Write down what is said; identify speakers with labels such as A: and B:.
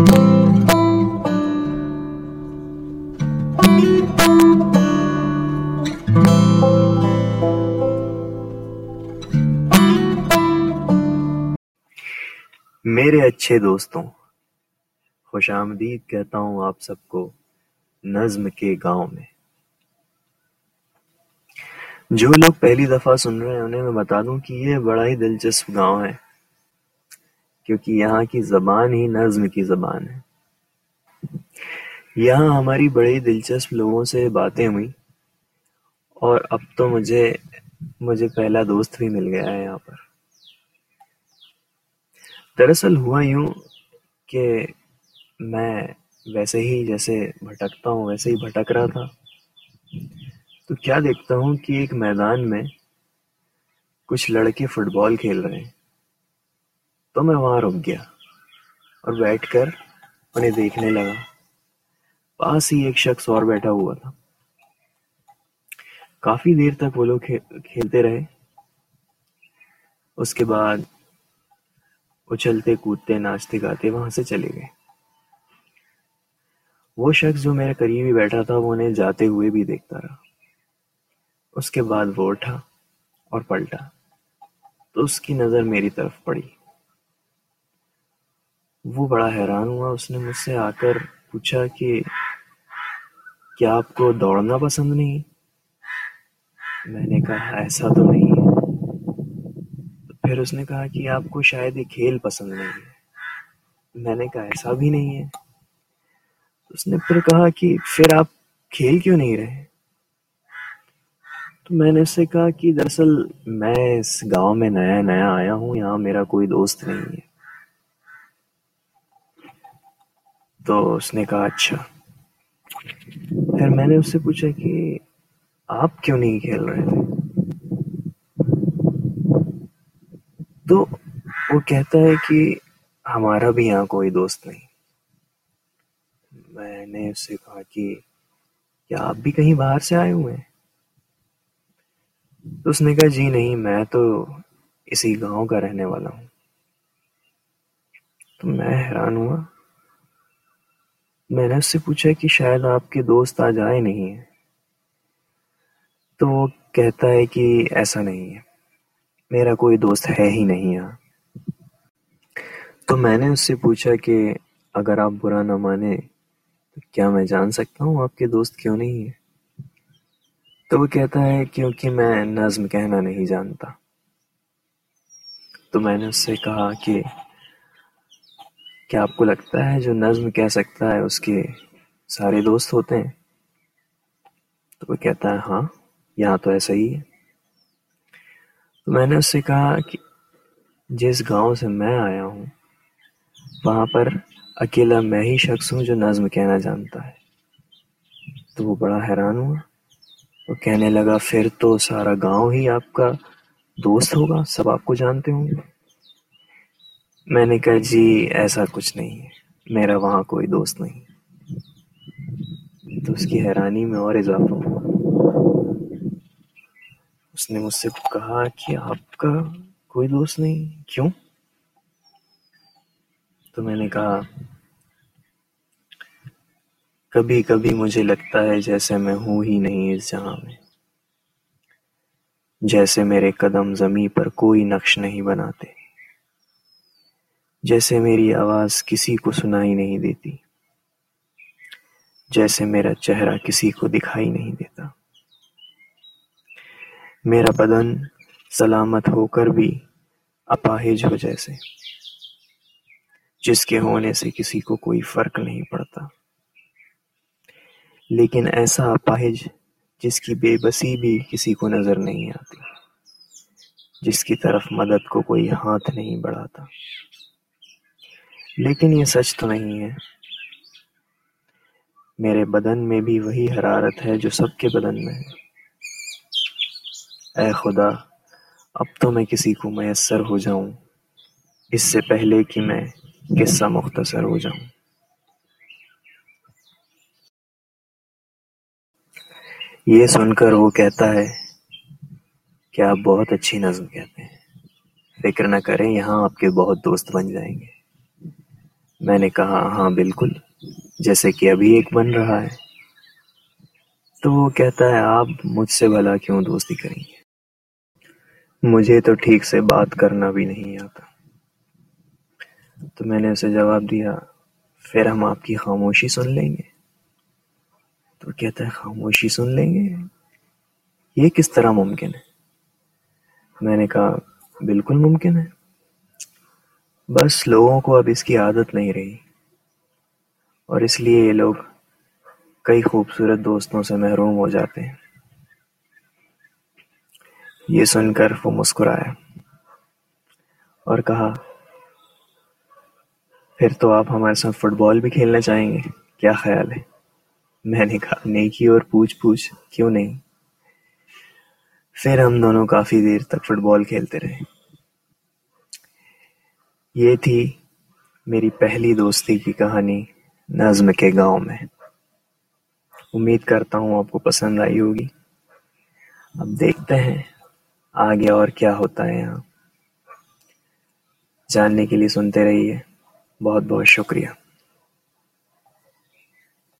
A: میرے اچھے دوستو خوش آمدید کہتا ہوں آپ سب کو نظم کے گاؤں میں۔ جو لوگ پہلی دفعہ سن رہے ہیں، انہیں میں بتا دوں کہ یہ بڑا ہی دلچسپ گاؤں ہے۔ کیونکہ یہاں کی زبان ہی نظم کی زبان ہے۔ یہاں ہماری بڑی دلچسپ لوگوں سے باتیں ہوئی اور اب تو مجھے مجھے پہلا دوست بھی مل گیا ہے یہاں پر۔ دراصل ہوا یوں کہ میں ویسے ہی جیسے بھٹکتا ہوں، ویسے ہی بھٹک رہا تھا۔ تو کیا دیکھتا ہوں کہ ایک میدان میں کچھ لڑکے فٹ بال کھیل رہے ہیں۔ تو میں وہاں رک گیا اور بیٹھ کر انہیں دیکھنے لگا۔ پاس ہی ایک شخص اور بیٹھا ہوا تھا۔ کافی دیر تک وہ لوگ کھیلتے رہے۔ اس کے بعد اچھلتے کودتے، ناچتے، گاتے وہاں سے چلے گئے۔ وہ شخص جو میرے قریب ہی بیٹھا تھا، وہ انہیں جاتے ہوئے بھی دیکھتا رہا۔ اس کے بعد وہ اٹھا اور پلٹا۔ تو اس کی نظر میری طرف پڑی۔ وہ بڑا حیران ہوا۔ اس نے مجھ سے آ کر پوچھا کہ کیا آپ کو دوڑنا پسند نہیں؟ میں نے کہا، ایسا تو نہیں۔ ہے پھر اس نے کہا کہ آپ کو شاید یہ کھیل پسند نہیں ہے۔ میں نے کہا، ایسا بھی نہیں ہے۔ اس نے پھر کہا کہ پھر آپ کھیل کیوں نہیں رہے؟ تو میں نے اس سے کہا کہ دراصل میں اس گاؤں میں نیا نیا آیا ہوں، یہاں میرا کوئی دوست نہیں ہے۔ تو اس نے کہا اچھا۔ پھر میں نے اس سے پوچھا کہ آپ کیوں نہیں کھیل رہے تھے؟ تو وہ کہتا ہے کہ ہمارا بھی یہاں کوئی دوست نہیں۔ میں نے اس سے کہا کہ کیا آپ بھی کہیں باہر سے آئے ہوئے ہیں؟ تو اس نے کہا جی نہیں، میں تو اسی گاؤں کا رہنے والا ہوں۔ تو میں حیران ہوا۔ میں نے اس سے پوچھا کہ شاید آپ کے دوست آج آئے نہیں ہیں۔ تو وہ کہتا ہے کہ ایسا نہیں ہے۔ میرا کوئی دوست ہے ہی نہیں یہاں۔ تو میں نے اس سے پوچھا کہ اگر آپ برا نہ مانے تو کیا میں جان سکتا ہوں آپ کے دوست کیوں نہیں ہے تو وہ کہتا ہے کیونکہ میں نظم کہنا نہیں جانتا۔ تو میں نے اس سے کہا کہ کیا آپ کو لگتا ہے جو نظم کہہ سکتا ہے اس کے سارے دوست ہوتے ہیں؟ تو وہ کہتا ہے ہاں یہاں تو ایسا ہی ہے۔ تو میں نے اس سے کہا کہ جس گاؤں سے میں آیا ہوں، وہاں پر اکیلا میں ہی شخص ہوں جو نظم کہنا جانتا ہے۔ تو وہ بڑا حیران ہوا۔ وہ کہنے لگا، پھر تو سارا گاؤں ہی آپ کا دوست ہوگا، سب آپ کو جانتے ہوں گے۔ میں نے کہا جی ایسا کچھ نہیں ہے، میرا وہاں کوئی دوست نہیں تو اس کی حیرانی میں اور اضافہ ہوا۔ اس نے مجھ سے کہا کہ آپ کا کوئی دوست نہیں، کیوں؟ تو میں نے کہا کبھی کبھی مجھے لگتا ہے جیسے میں ہوں ہی نہیں اس جہاں میں۔ جیسے میرے قدم زمیں پر کوئی نقش نہیں بناتے۔ جیسے میری آواز کسی کو سنائی نہیں دیتی، جیسے میرا چہرہ کسی کو دکھائی نہیں دیتا۔ میرا بدن سلامت ہو کر بھی اپاہج ہو جیسے، جس کے ہونے سے کسی کو کوئی فرق نہیں پڑتا۔ لیکن ایسا اپاہج جس کی بے بسی بھی کسی کو نظر نہیں آتی، جس کی طرف مدد کو کوئی ہاتھ نہیں بڑھاتا۔ لیکن یہ سچ تو نہیں ہے۔ میرے بدن میں بھی وہی حرارت ہے جو سب کے بدن میں ہے۔ اے خدا، اب تو میں کسی کو میسر ہو جاؤں۔ اس سے پہلے کہ میں قصہ مختصر ہو جاؤں۔ یہ سن کر وہ کہتا ہے کہ آپ بہت اچھی نظم کہتے ہیں۔ فکر نہ کریں، یہاں آپ کے بہت دوست بن جائیں گے۔ میں نے کہا ہاں بالکل۔ جیسے کہ ابھی ایک بن رہا ہے۔ تو وہ کہتا ہے، آپ مجھ سے بھلا کیوں دوستی کریں گے؟ مجھے تو ٹھیک سے بات کرنا بھی نہیں آتا۔ تو میں نے اسے جواب دیا، پھر ہم آپ کی خاموشی سن لیں گے؟ تو کہتا ہے، خاموشی سن لیں گے؟ یہ کس طرح ممکن ہے؟ میں نے کہا، بالکل ممکن ہے۔ بس لوگوں کو اب اس کی عادت نہیں رہی۔ اور اس لیے یہ لوگ کئی خوبصورت دوستوں سے محروم ہو جاتے ہیں۔ یہ سن کر وہ مسکرایا اور کہا، پھر تو آپ ہمارے ساتھ فٹ بال بھی کھیلنا چاہیں گے؟ کیا خیال ہے؟ میں نے کہا، نیکی اور پوچھ پوچھ، کیوں نہیں؟ پھر ہم دونوں کافی دیر تک فٹ بال کھیلتے رہے۔ یہ تھی میری پہلی دوستی کی کہانی نظم کے گاؤں میں۔ امید کرتا ہوں آپ کو پسند آئی ہوگی۔ اب دیکھتے ہیں آگے اور کیا ہوتا ہے یہاں۔ جاننے کے لیے سنتے رہیے۔ بہت بہت شکریہ۔